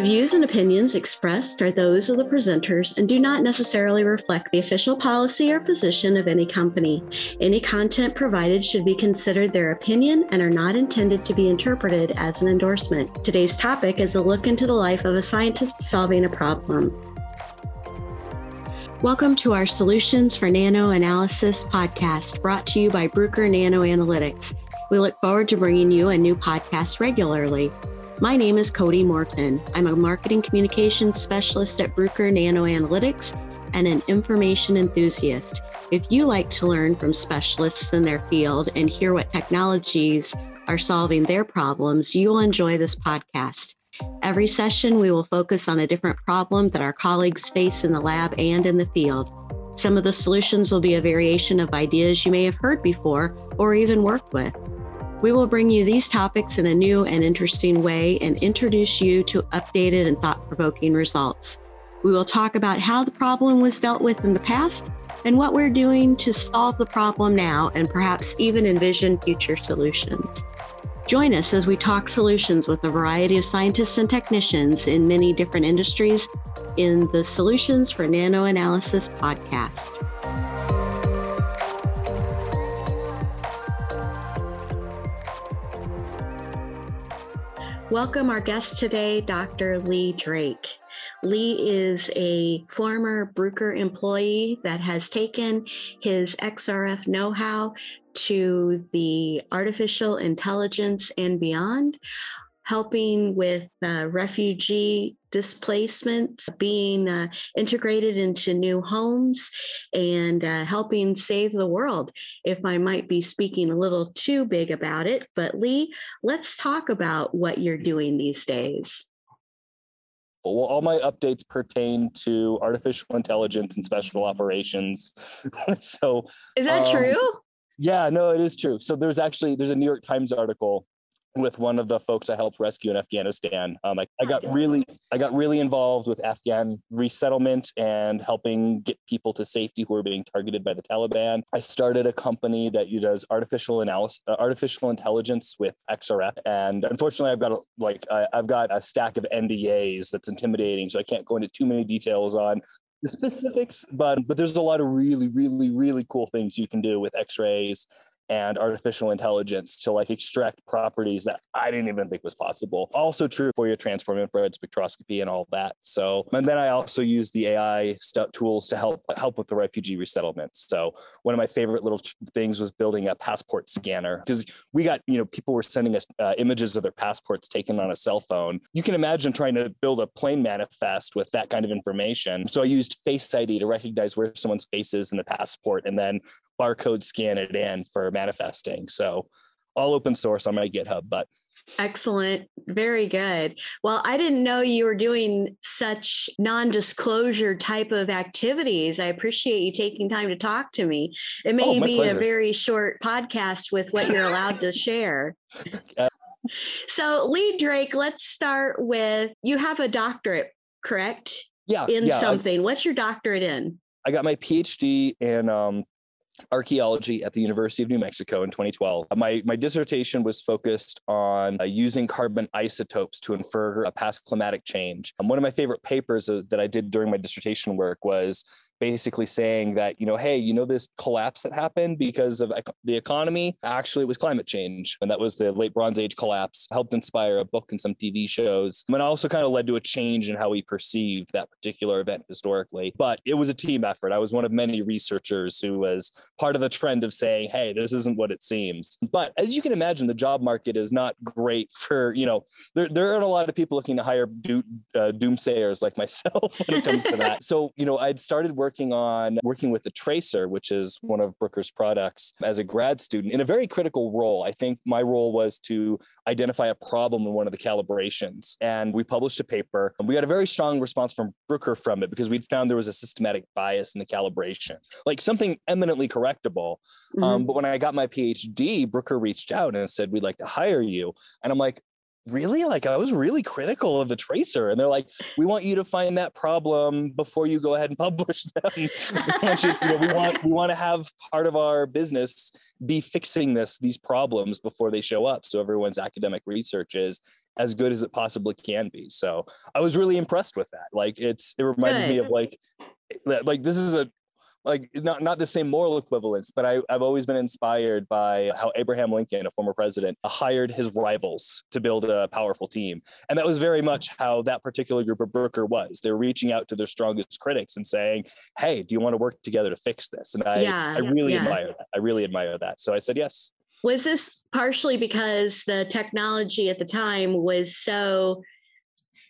The views and opinions expressed are those of the presenters and do not necessarily reflect the official policy or position of any company. Any content provided should be considered their opinion and are not intended to be interpreted as an endorsement. Today's topic is a look into the life of a scientist solving a problem. Welcome to our Solutions for Nano Analysis podcast, brought to you by Bruker Nano Analytics. We look forward to bringing you a new podcast regularly. My name is Cody Morton. I'm a marketing communications specialist at Bruker Nano Analytics and an information enthusiast. If you like to learn from specialists in their field and hear what technologies are solving their problems, you will enjoy this podcast. Every session, we will focus on a different problem that our colleagues face in the lab and in the field. Some of the solutions will be a variation of ideas you may have heard before or even worked with. We will bring you these topics in a new and interesting way and introduce you to updated and thought provoking results. We will talk about how the problem was dealt with in the past and what we're doing to solve the problem now and perhaps even envision future solutions. Join us as we talk solutions with a variety of scientists and technicians in many different industries in the Solutions for Nanoanalysis podcast. Welcome our guest today, Dr. Lee Drake. Lee is a former Bruker employee that has taken his XRF know how to the artificial intelligence and beyond helping with uh, refugee displacement, being uh, integrated into new homes, and uh, helping save the world. If I might be speaking a little too big about it, but Lee, let's talk about what you're doing these days. Well, all my updates pertain to artificial intelligence and special operations. so, is that um, true? Yeah, no, it is true. So there's actually there's a New York Times article with one of the folks I helped rescue in Afghanistan. Um, I, I, got really, I got really involved with Afghan resettlement and helping get people to safety who are being targeted by the Taliban. I started a company that does artificial analysis, uh, artificial intelligence with XRF, and unfortunately, I've got a, like I, I've got a stack of NDAs that's intimidating, so I can't go into too many details on the specifics, but but there's a lot of really, really, really cool things you can do with X-rays and artificial intelligence to like extract properties that I didn't even think was possible. Also true for Fourier transform infrared spectroscopy and all that. So, and then I also use the AI tools to help help with the refugee resettlement. So, one of my favorite little things was building a passport scanner because we got you know people were sending us uh, images of their passports taken on a cell phone. You can imagine trying to build a plane manifest with that kind of information. So I used Face ID to recognize where someone's face is in the passport, and then barcode scan it in for manifesting. So all open source on my GitHub, but Excellent. Very good. Well, I didn't know you were doing such non disclosure type of activities. I appreciate you taking time to talk to me. It may oh, be pleasure. a very short podcast with what you're allowed to share. So, Lee Drake, let's start with you have a doctorate, correct? Yeah. In yeah, something. I, What's your doctorate in? I got my PhD in um, archaeology at the University of New Mexico in 2012. My, my dissertation was focused on uh, using carbon isotopes to infer a past climatic change. Um, one of my favorite papers uh, that I did during my dissertation work was basically saying that, you know, hey, you know, this collapse that happened because of the economy, actually, it was climate change. And that was the late Bronze Age collapse, helped inspire a book and some TV shows. And also kind of led to a change in how we perceived that particular event historically. But it was a team effort. I was one of many researchers who was part of the trend of saying, hey, this isn't what it seems. But as you can imagine, the job market is not great for, you know, there, there aren't a lot of people looking to hire do, uh, doomsayers like myself when it comes to that. So, you know, I'd started working working on working with the tracer, which is one of Bruker's products, as a grad student in a very critical role. I think my role was to identify a problem in one of the calibrations. And we published a paper. And we got a very strong response from Bruker from it because we'd found there was a systematic bias in the calibration, like something eminently correctable. Um, mm-hmm. Um, but when I got my PhD, Bruker reached out and said, We'd like to hire you. And I'm like, really? Like i was really critical of the tracer and they're like we want you to find that problem before you go ahead and publish them. We, want you, you know, we want we want to have part of our business be fixing this these problems before they show up so everyone's academic research is as good as it possibly can be. So i was really impressed with that. Like it's it reminded good. me of like like this is a like not not the same moral equivalence, but I, I've always been inspired by how Abraham Lincoln, a former president, hired his rivals to build a powerful team. And that was very much how that particular group of Bruker was. They're reaching out to their strongest critics and saying, Hey, do you want to work together to fix this? And I, yeah, I really yeah. admire that. I really admire that. So I said yes. Was this partially because the technology at the time was so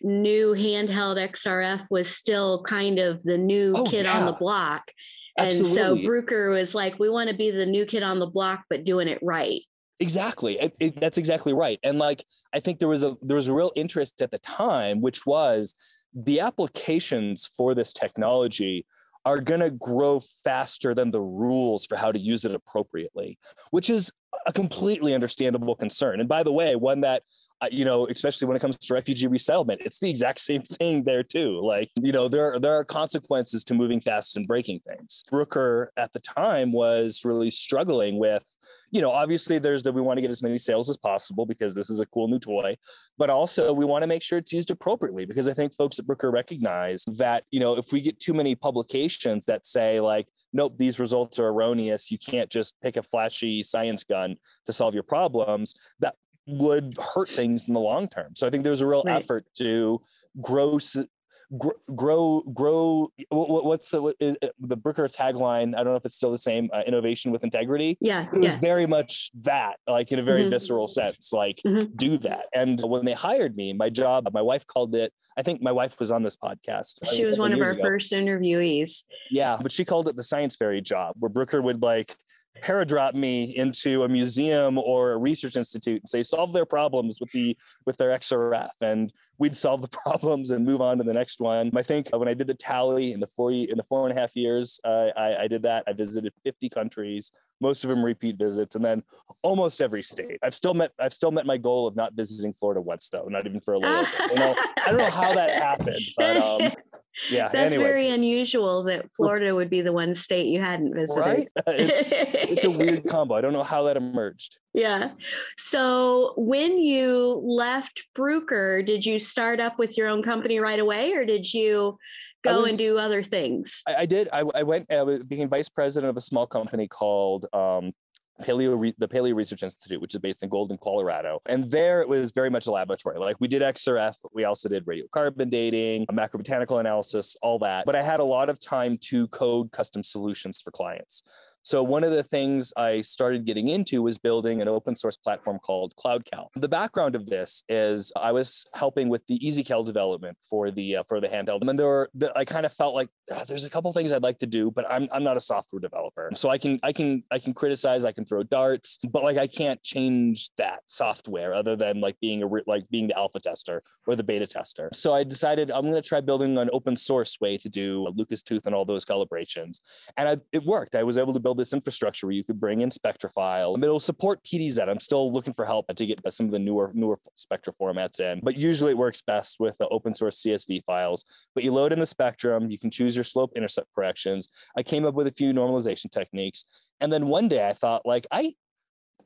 new handheld XRF was still kind of the new oh, kid yeah. on the block and so Bruker was like, we want to be the new kid on the block, but doing it right. Exactly. It, it, that's exactly right. And like, I think there was a there was a real interest at the time, which was the applications for this technology are going to grow faster than the rules for how to use it appropriately, which is a completely understandable concern. And by the way, one that you know, especially when it comes to refugee resettlement, it's the exact same thing there too. Like, you know, there there are consequences to moving fast and breaking things. Bruker at the time was really struggling with, you know, obviously there's that we want to get as many sales as possible because this is a cool new toy, but also we want to make sure it's used appropriately because I think folks at Bruker recognize that, you know, if we get too many publications that say like, nope, these results are erroneous, you can't just pick a flashy science gun to solve your problems, that would hurt things in the long term. So I think there's a real right. effort to grow grow grow what's the what is the Bruker tagline i don't know if it's still the same uh, innovation with integrity yeah it was very much that like in a very mm-hmm. visceral sense like mm-hmm. do that and when they hired me my job my wife called it i think my wife was on this podcast she was one of our ago. first interviewees yeah but she called it the science fairy job where bruker would like paradrop me into a museum or a research institute and say solve their problems with the with their XRF and we'd solve the problems and move on to the next one. I think when I did the tally in the four in the four and a half years uh, I, I did that, I visited 50 countries, most of them repeat visits, and then almost every state. I've still met I've still met my goal of not visiting Florida once though, not even for a little. you know, I don't know how that happened, but um, yeah that's anyway. very unusual that florida would be the one state you hadn't visited. Right? It's, it's a weird combo. I don't know how that emerged. Yeah. So when you left bruker did you start up with your own company right away or did you go was, and do other things? I, I did. I, I, went i became vice president of a small company called um, Paleo the Paleo Research Institute, which is based in Golden, Colorado. And there it was very much a laboratory. Like we did XRF, we also did radiocarbon dating, macrobotanical analysis, all that. But I had a lot of time to code custom solutions for clients. So one of the things I started getting into was building an open source platform called CloudCal. The background of this is I was helping with the EasyCal development for the uh, for the handheld, and there were the, I kind of felt like ah, there's a couple things I'd like to do, but I'm I'm not a software developer, so I can I can I can criticize, I can throw darts, but like I can't change that software other than like being a like being the alpha tester or the beta tester. So I decided I'm going to try building an open source way to do Lucas Tooth and all those calibrations, and I, it worked. I was able to build build this infrastructure where you could bring in SpectraFile. It'll support PDZ. I'm still looking for help to get some of the newer newer Spectra formats in, but usually it works best with the open source CSV files. But you load in the spectrum, you can choose your slope intercept corrections. I came up with a few normalization techniques, and then one day I thought, like, I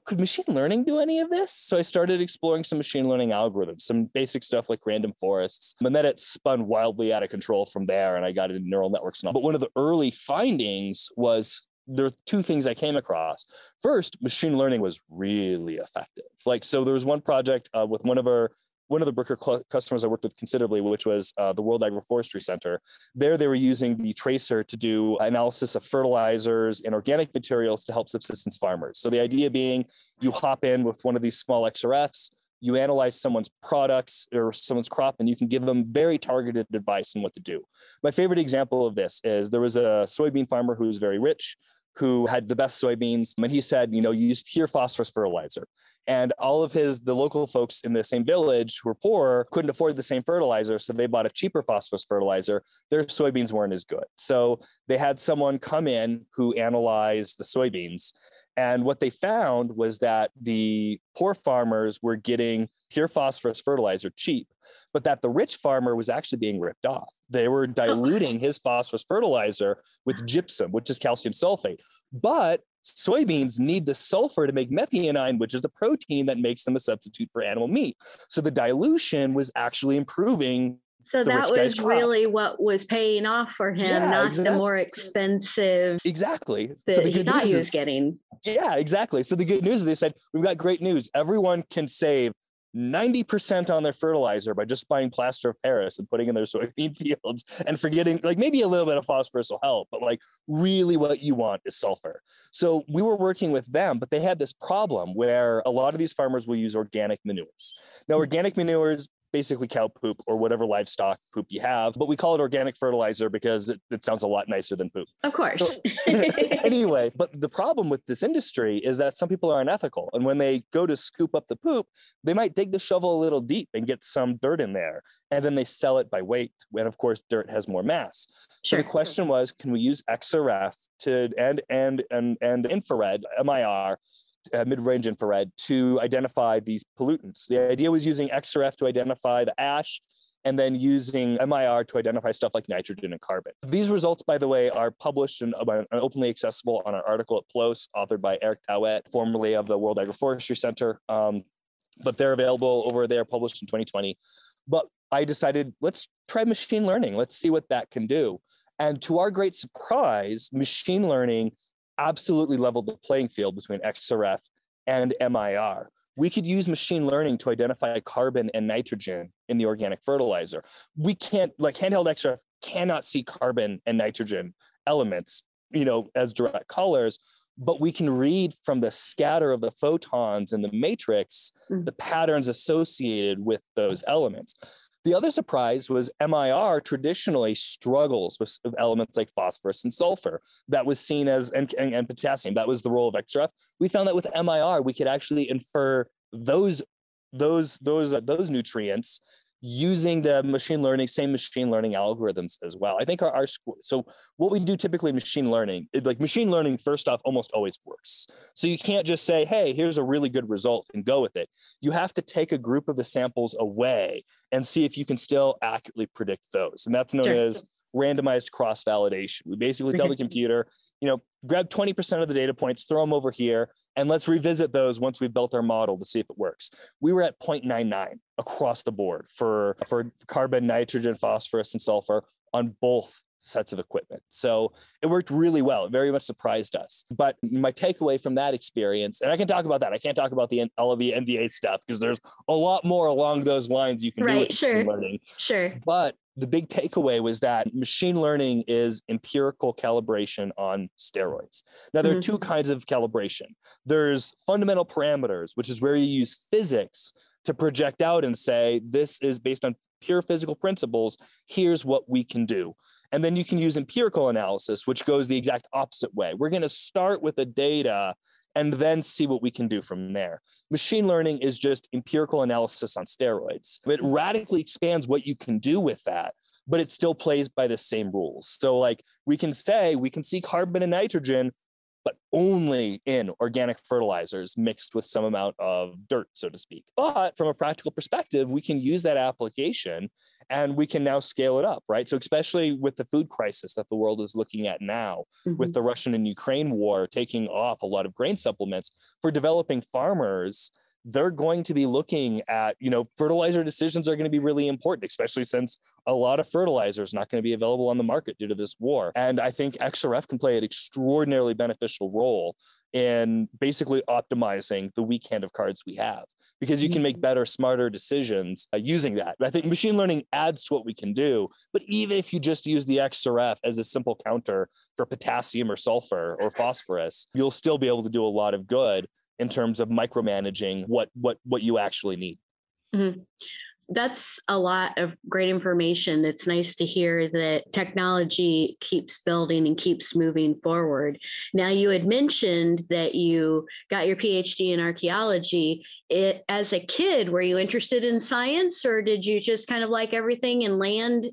could machine learning do any of this? So I started exploring some machine learning algorithms, some basic stuff like random forests. And then it spun wildly out of control from there, and I got into neural networks and all. But one of the early findings was there are two things I came across. First, machine learning was really effective. Like, so there was one project uh, with one of our one of the Bruker cl- customers I worked with considerably, which was uh, the World Agroforestry Center. There, they were using the tracer to do analysis of fertilizers and organic materials to help subsistence farmers. So the idea being, you hop in with one of these small XRFs, you analyze someone's products or someone's crop and you can give them very targeted advice on what to do. My favorite example of this is there was a soybean farmer who was very rich who had the best soybeans. And he said, you know, you use pure phosphorus fertilizer. And all of his, the local folks in the same village who were poor couldn't afford the same fertilizer. So they bought a cheaper phosphorus fertilizer. Their soybeans weren't as good. So they had someone come in who analyzed the soybeans And what they found was that the poor farmers were getting pure phosphorus fertilizer cheap, but that the rich farmer was actually being ripped off. They were diluting his phosphorus fertilizer with gypsum, which is calcium sulfate. But soybeans need the sulfur to make methionine, which is the protein that makes them a substitute for animal meat. So the dilution was actually improving so that was really what was paying off for him, yeah, not exactly. the more expensive. Exactly. So the he thought he was is, getting. Yeah, exactly. So the good news is they said we've got great news. Everyone can save 90% on their fertilizer by just buying plaster of Paris and putting in their soybean fields and forgetting, like maybe a little bit of phosphorus will help, but like really what you want is sulfur. So we were working with them, but they had this problem where a lot of these farmers will use organic manures. Now, organic manures basically cow poop or whatever livestock poop you have. But we call it organic fertilizer because it, it sounds a lot nicer than poop. Of course. So, anyway, but the problem with this industry is that some people are unethical. And when they go to scoop up the poop, they might dig the shovel a little deep and get some dirt in there. And then they sell it by weight. And of course, dirt has more mass. Sure. So the question was, can we use XRF to and and and and infrared MIR uh, mid-range infrared to identify these pollutants. The idea was using XRF to identify the ash and then using MIR to identify stuff like nitrogen and carbon. These results, by the way, are published and openly accessible on an article at PLOS, authored by Eric Towett, formerly of the World Agroforestry Center. Um, but they're available over there, published in 2020. But I decided, let's try machine learning. Let's see what that can do. And to our great surprise, machine learning absolutely leveled the playing field between XRF and MIR. We could use machine learning to identify carbon and nitrogen in the organic fertilizer. We can't, like handheld XRF cannot see carbon and nitrogen elements, you know, as direct colors, but we can read from the scatter of the photons in the matrix mm-hmm. the patterns associated with those elements. The other surprise was MIR traditionally struggles with elements like phosphorus and sulfur. That was seen as, and, and, and potassium, that was the role of XRF. We found that with MIR, we could actually infer those those those uh, those nutrients using the machine learning, same machine learning algorithms as well. I think our, our so what we do typically machine learning, it, like machine learning, first off, almost always works. So you can't just say, hey, here's a really good result and go with it. You have to take a group of the samples away and see if you can still accurately predict those. And that's known sure. as randomized cross validation. We basically tell the computer, you know, grab 20% of the data points, throw them over here, and let's revisit those once we've built our model to see if it works. We were at 0.99 across the board for, for carbon, nitrogen, phosphorus, and sulfur on both sets of equipment. So it worked really well. It very much surprised us. But my takeaway from that experience, and I can talk about that. I can't talk about the all of the NDA stuff because there's a lot more along those lines you can right, do sure. learning. Sure. But the big takeaway was that machine learning is empirical calibration on steroids. Now, there mm-hmm. are two kinds of calibration. There's fundamental parameters, which is where you use physics to project out and say, this is based on pure physical principles. Here's what we can do. And then you can use empirical analysis, which goes the exact opposite way. We're going to start with the data and then see what we can do from there. Machine learning is just empirical analysis on steroids. It radically expands what you can do with that, but it still plays by the same rules. So, like, we can say we can see carbon and nitrogen but only in organic fertilizers mixed with some amount of dirt, so to speak. But from a practical perspective, we can use that application and we can now scale it up, right? So, especially with the food crisis that the world is looking at now, mm-hmm. with the Russian and Ukraine war taking off a lot of grain supplements for developing farmers they're going to be looking at, you know, fertilizer decisions are going to be really important, especially since a lot of fertilizer is not going to be available on the market due to this war. And I think XRF can play an extraordinarily beneficial role in basically optimizing the weak hand of cards we have because you can make mm-hmm. better, smarter decisions uh, using that. I think machine learning adds to what we can do. But even if you just use the XRF as a simple counter for potassium or sulfur or phosphorus, you'll still be able to do a lot of good in terms of micromanaging what what what you actually need. Mm-hmm. That's a lot of great information. It's nice to hear that technology keeps building and keeps moving forward. Now, you had mentioned that you got your PhD in archaeology. It, as a kid, were you interested in science or did you just kind of like everything and land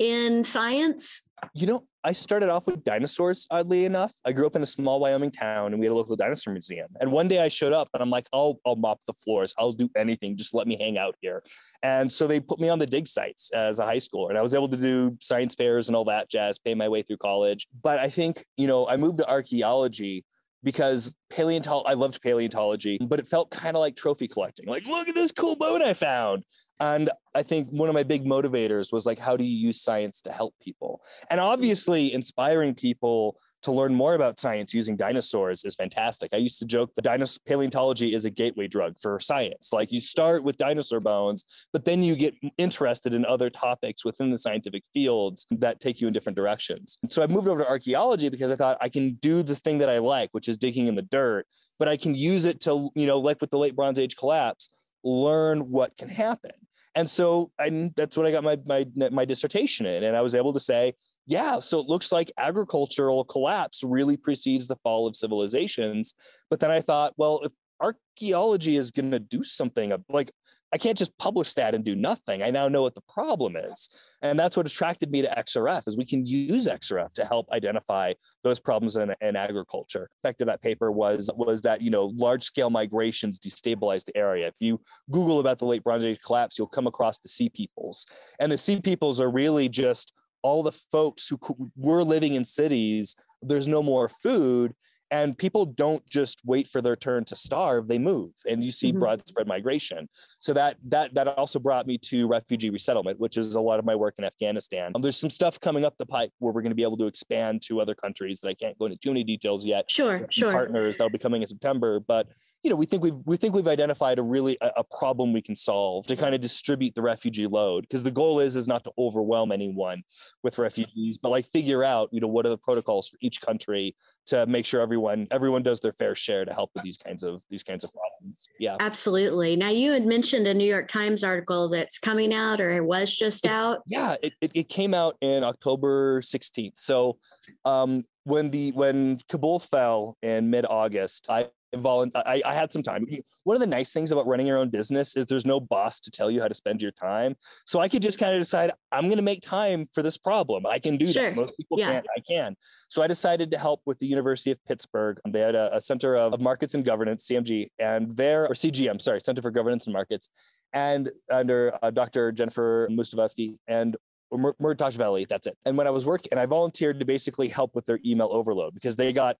in science? You know, I started off with dinosaurs, oddly enough. I grew up in a small Wyoming town and we had a local dinosaur museum. And one day I showed up and I'm like, I'll, I'll mop the floors. I'll do anything. Just let me hang out here. And so they put me on the dig sites as a high schooler. And I was able to do science fairs and all that jazz, pay my way through college. But I think, you know, I moved to archaeology because paleontology, I loved paleontology, but it felt kind of like trophy collecting. Like, look at this cool bone I found. And I think one of my big motivators was like, how do you use science to help people? And obviously, inspiring people to learn more about science using dinosaurs is fantastic. I used to joke that dinosaur paleontology is a gateway drug for science. Like you start with dinosaur bones, but then you get interested in other topics within the scientific fields that take you in different directions. So I moved over to archaeology because I thought I can do this thing that I like, which is digging in the dirt, but I can use it to, you know, like with the late Bronze Age collapse, learn what can happen. And so I, that's what I got my, my, my dissertation in. And I was able to say, yeah, so it looks like agricultural collapse really precedes the fall of civilizations. But then I thought, well, if archaeology is going to do something like I can't just publish that and do nothing. I now know what the problem is. And that's what attracted me to XRF is we can use XRF to help identify those problems in, in agriculture. The effect of that paper was, was that, you know, large scale migrations destabilized the area. If you Google about the late Bronze Age collapse, you'll come across the sea peoples. And the sea peoples are really just all the folks who were living in cities, there's no more food and people don't just wait for their turn to starve they move and you see mm-hmm. broad spread migration. So that that that also brought me to refugee resettlement which is a lot of my work in afghanistan. Um, there's some stuff coming up the pipe where we're going to be able to expand to other countries that i can't go into too many details yet. Sure sure. partners that'll be coming in september but you know we think we've we think we've identified a really a, a problem we can solve to kind of distribute the refugee load because the goal is is not to overwhelm anyone with refugees but like figure out you know what are the protocols for each country to make sure everyone everyone does their fair share to help with these kinds of these kinds of problems. Yeah. Absolutely. Now you had mentioned a new york times article that's coming out or it was just it, out. yeah it, it, it came out in october 16th so um when the when kabul fell in mid-august i I, I had some time. One of the nice things about running your own business is there's no boss to tell you how to spend your time. So I could just kind of decide I'm going to make time for this problem. I can do sure. that. Most people yeah. can't. I can. So I decided to help with the University of Pittsburgh. They had a, a Center of, of Markets and Governance, CMG, and there or CGM, sorry, Center for Governance and Markets, and under uh, Dr. Jennifer Mustavsky and Murtash that's it. And when I was working, and I volunteered to basically help with their email overload because they got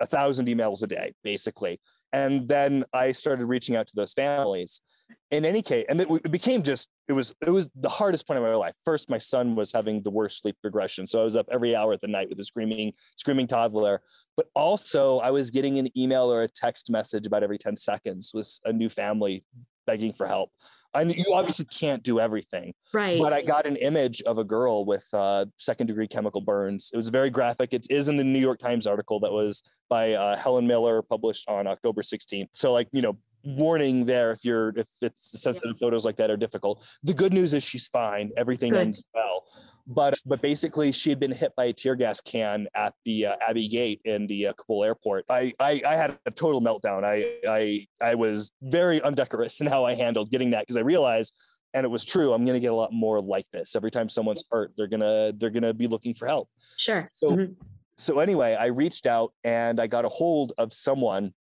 a thousand emails a day, basically. And then I started reaching out to those families. In any case, and it became just it was it was the hardest point of my life. First, my son was having the worst sleep regression, so I was up every hour of the night with a screaming screaming toddler. But also, I was getting an email or a text message about every ten seconds with a new family begging for help. I mean, you obviously can't do everything. Right. But I got an image of a girl with uh, second degree chemical burns. It was very graphic. It is in the New York Times article that was by uh, Helen Miller, published on October 16th. So, like, you know, warning there if you're if it's sensitive yeah. photos like that are difficult. The good news is she's fine. Everything good. ends well. But but basically, she had been hit by a tear gas can at the uh, Abbey Gate in the uh, Kabul airport. I, I I had a total meltdown. I I I was very undecorous in how I handled getting that because I realized and it was true i'm going to get a lot more like this every time someone's hurt they're going to they're going to be looking for help sure so mm-hmm. so anyway i reached out and i got a hold of someone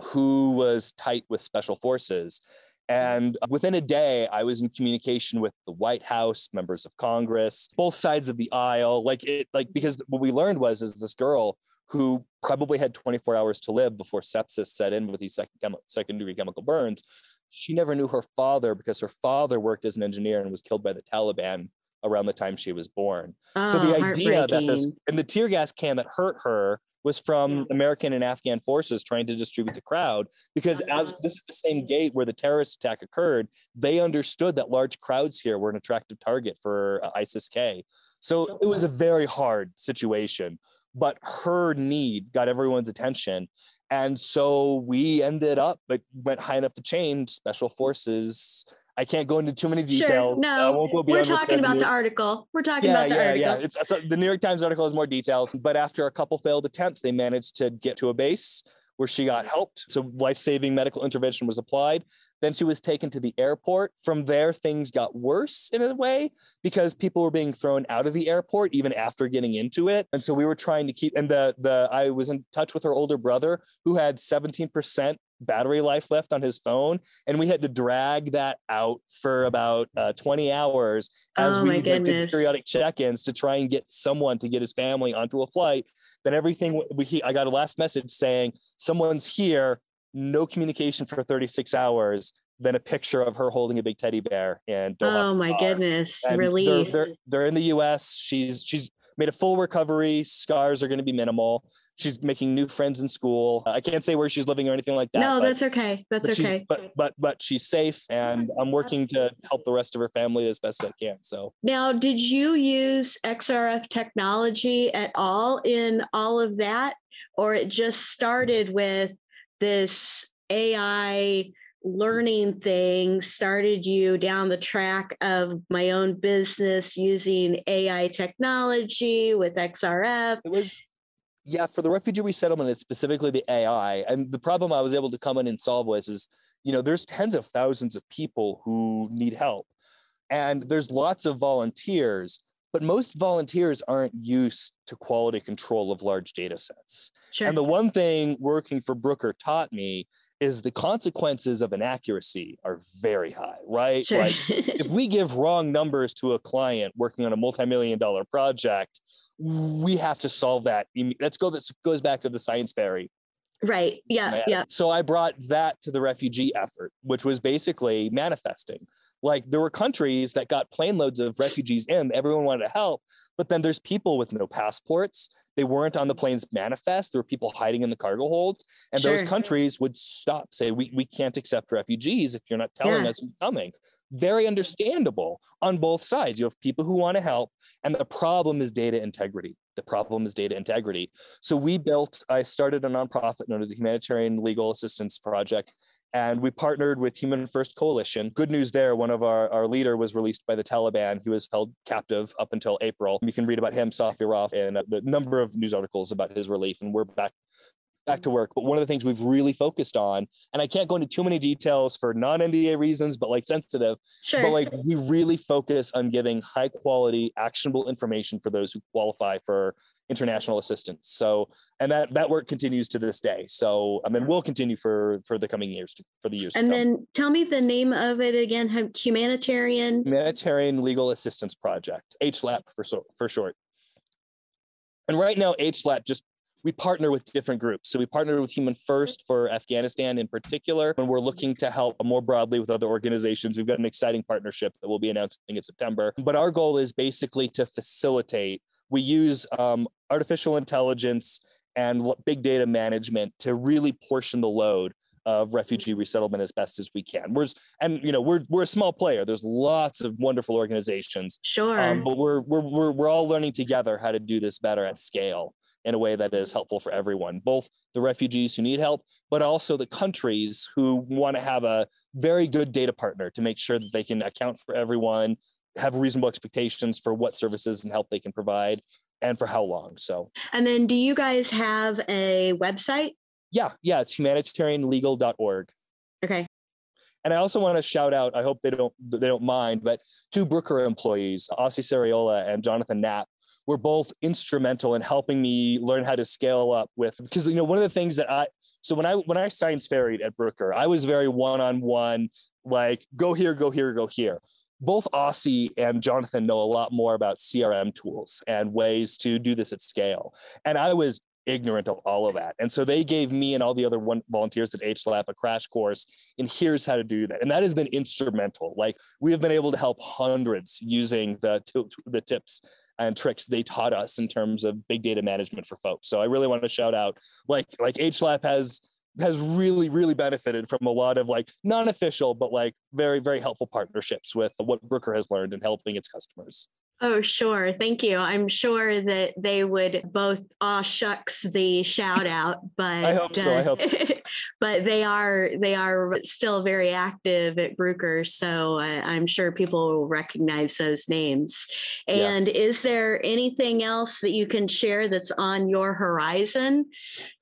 who was tight with special forces. And uh, within a day, I was in communication with the White House, members of Congress, both sides of the aisle. Like it, like because what we learned was is this girl who probably had 24 hours to live before sepsis set in with these second, second degree chemical burns. She never knew her father because her father worked as an engineer and was killed by the Taliban around the time she was born. Oh, so the ah, idea that this and the tear gas can that hurt her was from American and Afghan forces trying to distribute the crowd. Because as this is the same gate where the terrorist attack occurred, they understood that large crowds here were an attractive target for uh, ISIS K. So it was a very hard situation, but her need got everyone's attention. And so we ended up, but went high enough to change special forces I can't go into too many details. Sure. No, we're talking about the article. We're talking yeah, about the yeah, article. Yeah, yeah. It's, it's the New York Times article has more details, but after a couple failed attempts, they managed to get to a base where she got helped. So life-saving medical intervention was applied. Then she was taken to the airport. From there, things got worse in a way because people were being thrown out of the airport even after getting into it. And so we were trying to keep and the the I was in touch with her older brother who had 17% battery life left on his phone and we had to drag that out for about uh, 20 hours as Oh, we to periodic check-ins to try and get someone to get his family onto a flight then everything we he, i got a last message saying someone's here no communication for 36 hours then a picture of her holding a big teddy bear and Oh my car. goodness. And they're- Relief. They're, they're in the US. She's she's made a full recovery. Scars are going to be minimal. She's making new friends in school. I can't say where she's living or anything like that. no, but- that's okay. That's but okay. But but but she's safe, and I'm working to help the rest of her family as best I can. So Now, did you use XRF technology at all in all of that? Or it just started with this AI Mm-hmm. learning thing, started you down the track of my own business using AI technology with XRF? it was. Yeah, for the refugee resettlement, it's specifically the AI. And the problem I was able to come in and solve was is, you know, there's tens of thousands of people who need help. And there's lots of volunteers, but most volunteers aren't used to quality control of large data sets. Sure. And the one thing working for Bruker taught me is the consequences of inaccuracy are very high, right? sure. Like if we give wrong numbers to a client working on a multi-million dollar project, we have to solve that. Let's go. This goes back to the science fairy. right. Yeah. Yeah. So I brought that to the refugee effort, which was basically manifesting. Like there were countries that got plane loads of refugees in, everyone wanted to help, but then there's people with no passports. They weren't on the plane's manifest. There were people hiding in the cargo holds. And those countries would stop, say, we, we can't accept refugees if you're not telling Yeah. us who's coming. Very understandable on both sides. You have people who want to help, and the problem is data integrity. The problem is data integrity. So we built, I started a nonprofit known as the Humanitarian Legal Assistance Project. And we partnered with Human First Coalition. Good news there, one of our, our leader was released by the Taliban. He was held captive up until April. You can read about him, Safi Rauf, and a the number of news articles about his relief. And we're back back to work. But one of the things we've really focused on, and I can't go into too many details for non-NDA reasons, but like sensitive, Sure. but like we really focus on giving high quality actionable information for those who qualify for international assistance so and that that work continues to this day so i mean will continue for for the coming years to, for the years to and then tell me the name of it again. Humanitarian. humanitarian legal assistance project hlap for so for short and right now hlap just we partner with different groups so we partnered with human first for afghanistan in particular and we're looking to help more broadly with other organizations we've got an exciting partnership that we'll be announcing in september but our goal is basically to facilitate we use um, artificial intelligence and big data management to really portion the load of refugee resettlement as best as we can. We're and you know we're we're a small player. There's lots of wonderful organizations, Sure. um, but we're we're we're we're all learning together how to do this better at scale in a way that is helpful for everyone, both the refugees who need help, but also the countries who want to have a very good data partner to make sure that they can account for everyone, have reasonable expectations for what services and help they can provide, and for how long. So and then do you guys have a website? yeah, yeah, it's humanitarianlegal.org. Okay. And I also want to shout out, I hope they don't they don't mind, but two Bruker employees, Ossie Sariola and Jonathan Knapp, were both instrumental in helping me learn how to scale up with because you know one of the things that I so when I when I science ferried at Bruker, I was very one-on-one, like go here, go here, go here. Both Ossie and Jonathan know a lot more about CRM tools and ways to do this at scale. And I was ignorant of all of that. And so they gave me and all the other one volunteers at HLAP a crash course in here's how to do that. And that has been instrumental. Like we have been able to help hundreds using the, t- the tips and tricks they taught us in terms of big data management for folks. So I really want to shout out like like HLAP has has really really benefited from a lot of like non-official but like very very helpful partnerships with what Bruker has learned in helping its customers. Oh, sure. Thank you. I'm sure that they would both aw shucks the shout out, but I hope so, I hope- uh, but they are they are still very active at Bruker. So uh, I'm sure people will recognize those names. And yeah. is there anything else that you can share that's on your horizon?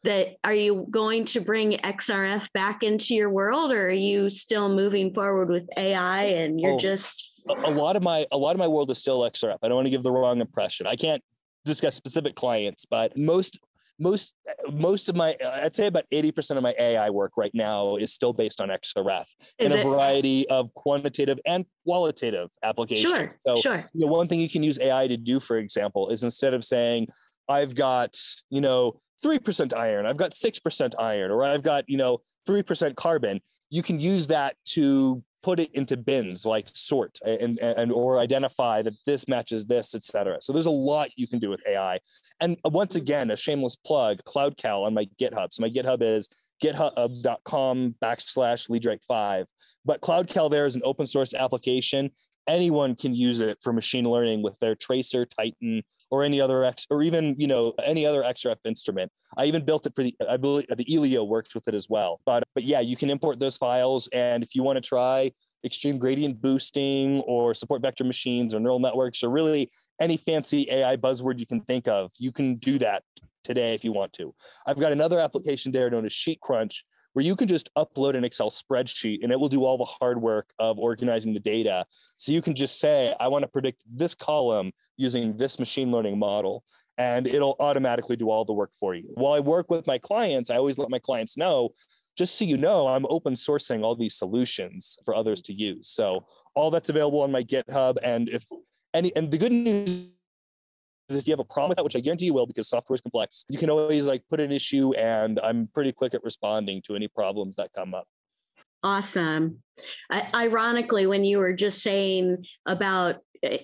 That are you going to bring XRF back into your world, or are you still moving forward with AI and you're oh. just a lot of my a lot of my world is still XRF. I don't want to give the wrong impression. I can't discuss specific clients, but most most most of my I'd say about 80% of my AI work right now is still based on XRF is in a variety of quantitative and qualitative applications. Sure, so sure. You know, one thing you can use AI to do, for example, is instead of saying, I've got, you know, 3% iron, I've got 6% iron, or I've got, you know, 3% carbon, you can use that to put it into bins like sort and, and or identify that this matches this etc so there's a lot you can do with ai and uh, once again a shameless plug cloudcal on my github. So my github is github.com backslash leedrake5 but cloudcal there is an open source application. Anyone can use it for machine learning with their tracer titan or any other X or even you know any other XRF instrument. I even built it for the I believe the Elio works with it as well. But but yeah, you can import those files, and if you want to try extreme gradient boosting or support vector machines or neural networks or really any fancy AI buzzword you can think of, you can do that today if you want to. I've got another application there known as SheetCrunch where you can just upload an Excel spreadsheet and it will do all the hard work of organizing the data. So you can just say, I want to predict this column using this machine learning model, and it'll automatically do all the work for you. While I work with my clients, I always let my clients know, just so you know, I'm open sourcing all these solutions for others to use. So all that's available on my GitHub. And if any, and the good news if you have a problem with that, which I guarantee you will because software is complex, you can always like put an issue and I'm pretty quick at responding to any problems that come up. Awesome. I, ironically, when you were just saying about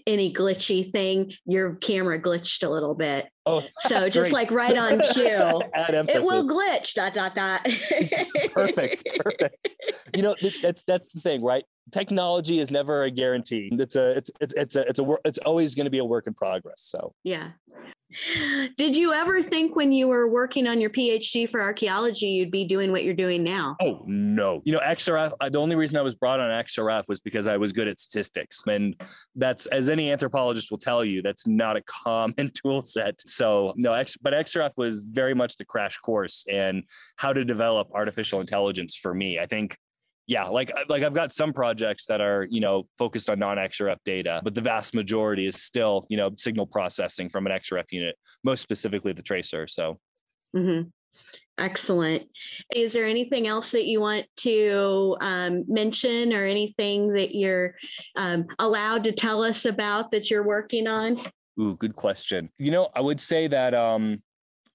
any glitchy thing, your camera glitched a little bit. Oh, so just like right on cue, it will glitch. Dot dot dot. perfect, perfect. You know, that's that's the thing, right? Technology is never a guarantee. It's a it's it's it's a it's a it's always going to be a work in progress. So yeah, did you ever think when you were working on your PhD for archaeology, you'd be doing what you're doing now? Oh, no. You know, XRF, uh, the only reason I was brought on XRF was because I was good at statistics. And that's, as any anthropologist will tell you, that's not a common tool set. So, no, X, but XRF was very much the crash course in how to develop artificial intelligence for me. I think yeah, like like I've got some projects that are you know focused on non-XRF data, but the vast majority is still you know signal processing from an XRF unit, most specifically the tracer. So. Mm-hmm. Excellent. Is there anything else that you want to um, mention or anything that you're um, allowed to tell us about that you're working on? Ooh, good question. You know, I would say that, um,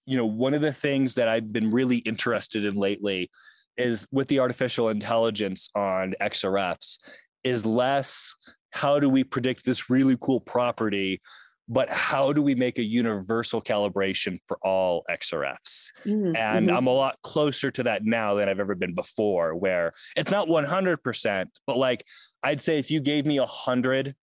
you know, one of the things that I've been really interested in lately is with the artificial intelligence on XRFs is less how do we predict this really cool property, but how do we make a universal calibration for all XRFs? Mm-hmm. And mm-hmm. I'm a lot closer to that now than I've ever been before, where it's not 100%, but like I'd say if you gave me a hundred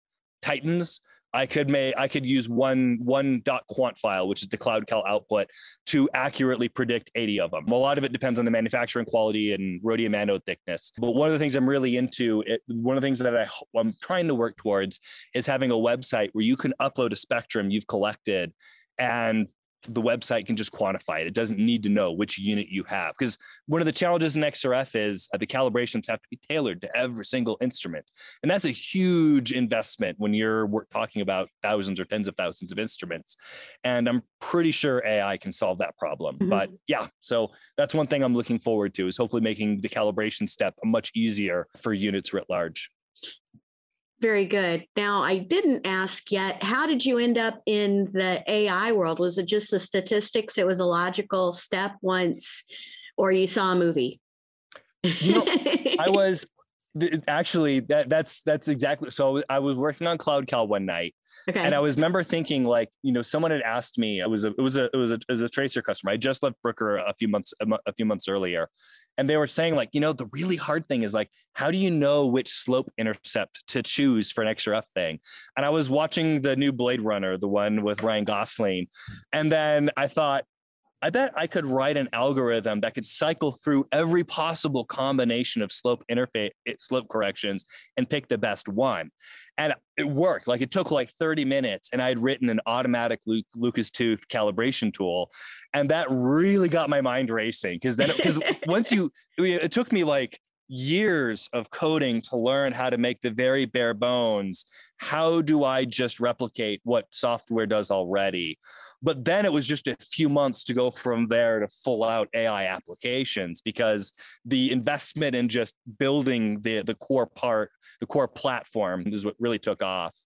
Titans, I could make I could use one one dot quant file, which is the cloudcal output, to accurately predict 80 of them. A lot of it depends on the manufacturing quality and rhodium anode thickness. But one of the things I'm really into, it, one of the things that I, I'm trying to work towards is having a website where you can upload a spectrum you've collected and the website can just quantify it. It doesn't need to know which unit you have. Because one of the challenges in XRF is uh, the calibrations have to be tailored to every single instrument. And that's a huge investment when you're talking about thousands or tens of thousands of instruments. And I'm pretty sure AI can solve that problem. Mm-hmm. But yeah, so that's one thing I'm looking forward to is hopefully making the calibration step much easier for units writ large. Very good. Now, I didn't ask yet, how did you end up in the AI world? Was it just the statistics? It was a logical step once, or you saw a movie? You know, I was actually that that's that's exactly so I was working on cloud cal one night Okay. And I was remember thinking like, you know, someone had asked me, it was a, it was a, it was a, it was a tracer customer. I just left bruker a few months, a, few months earlier. And they were saying like, you know, the really hard thing is like, how do you know which slope intercept to choose for an extra XRF thing? And I was watching the new Blade Runner, the one with Ryan Gosling. And then I thought, I bet I could write an algorithm that could cycle through every possible combination of slope interface slope corrections and pick the best one. And it worked. Like it took like 30 minutes and I had written an automatic Lucas Tooth calibration tool. And that really got my mind racing because then because once you it took me like years of coding to learn how to make the very bare bones. How do I just replicate what software does already? But then it was just a few months to go from there to full out AI applications because the investment in just building the, the core part, the core platform is what really took off.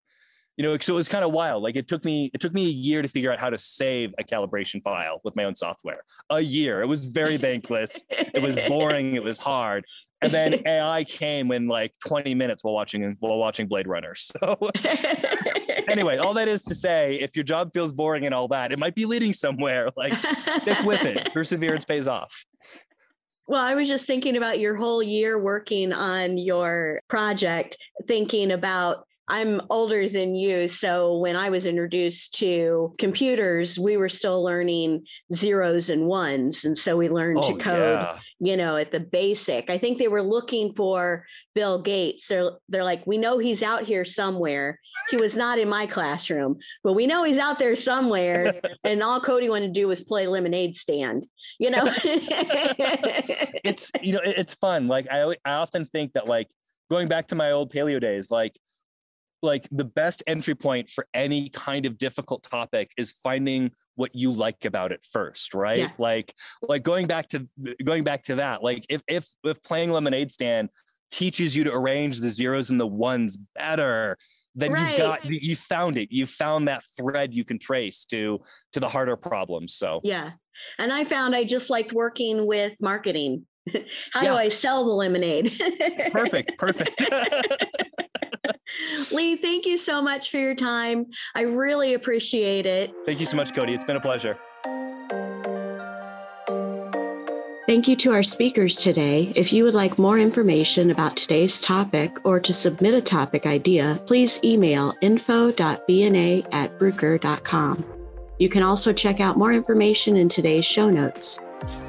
You know so it was kind of wild. Like it took me it took me a year to figure out how to save a calibration file with my own software. A year. It was very thankless it was boring. It was hard and then ai came in like 20 minutes while watching while watching blade runner so. Anyway all that is to say if your job feels boring and all that it might be leading somewhere like stick with it. Perseverance pays off. Well, I was just thinking about your whole year working on your project, thinking about I'm older than you. So when I was introduced to computers, we were still learning zeros and ones. And so we learned oh, to code, yeah. you know, at the basic. I think they were looking for Bill Gates. They're they're like, we know he's out here somewhere. He was not in my classroom, but we know he's out there somewhere. and all Cody wanted to do was play lemonade stand. You know, it's you know, it's fun. Like I I often think that like going back to my old paleo days, like like the best entry point for any kind of difficult topic is finding what you like about it first right? Yeah. like like going back to going back to that like if if if playing lemonade stand teaches you to arrange the zeros and the ones better then right. you got you found it. You found that thread you can trace to to the harder problems so. Yeah. And i found i just liked working with marketing. How yeah. do i sell the lemonade? Perfect perfect Lee, thank you so much for your time. I really appreciate it. Thank you so much, Cody. It's been a pleasure. Thank you to our speakers today. If you would like more information about today's topic or to submit a topic idea, please email info.bna at bruker.com. You can also check out more information in today's show notes.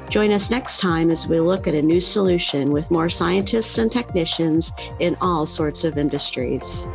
Join us next time as we look at a new solution with more scientists and technicians in all sorts of industries.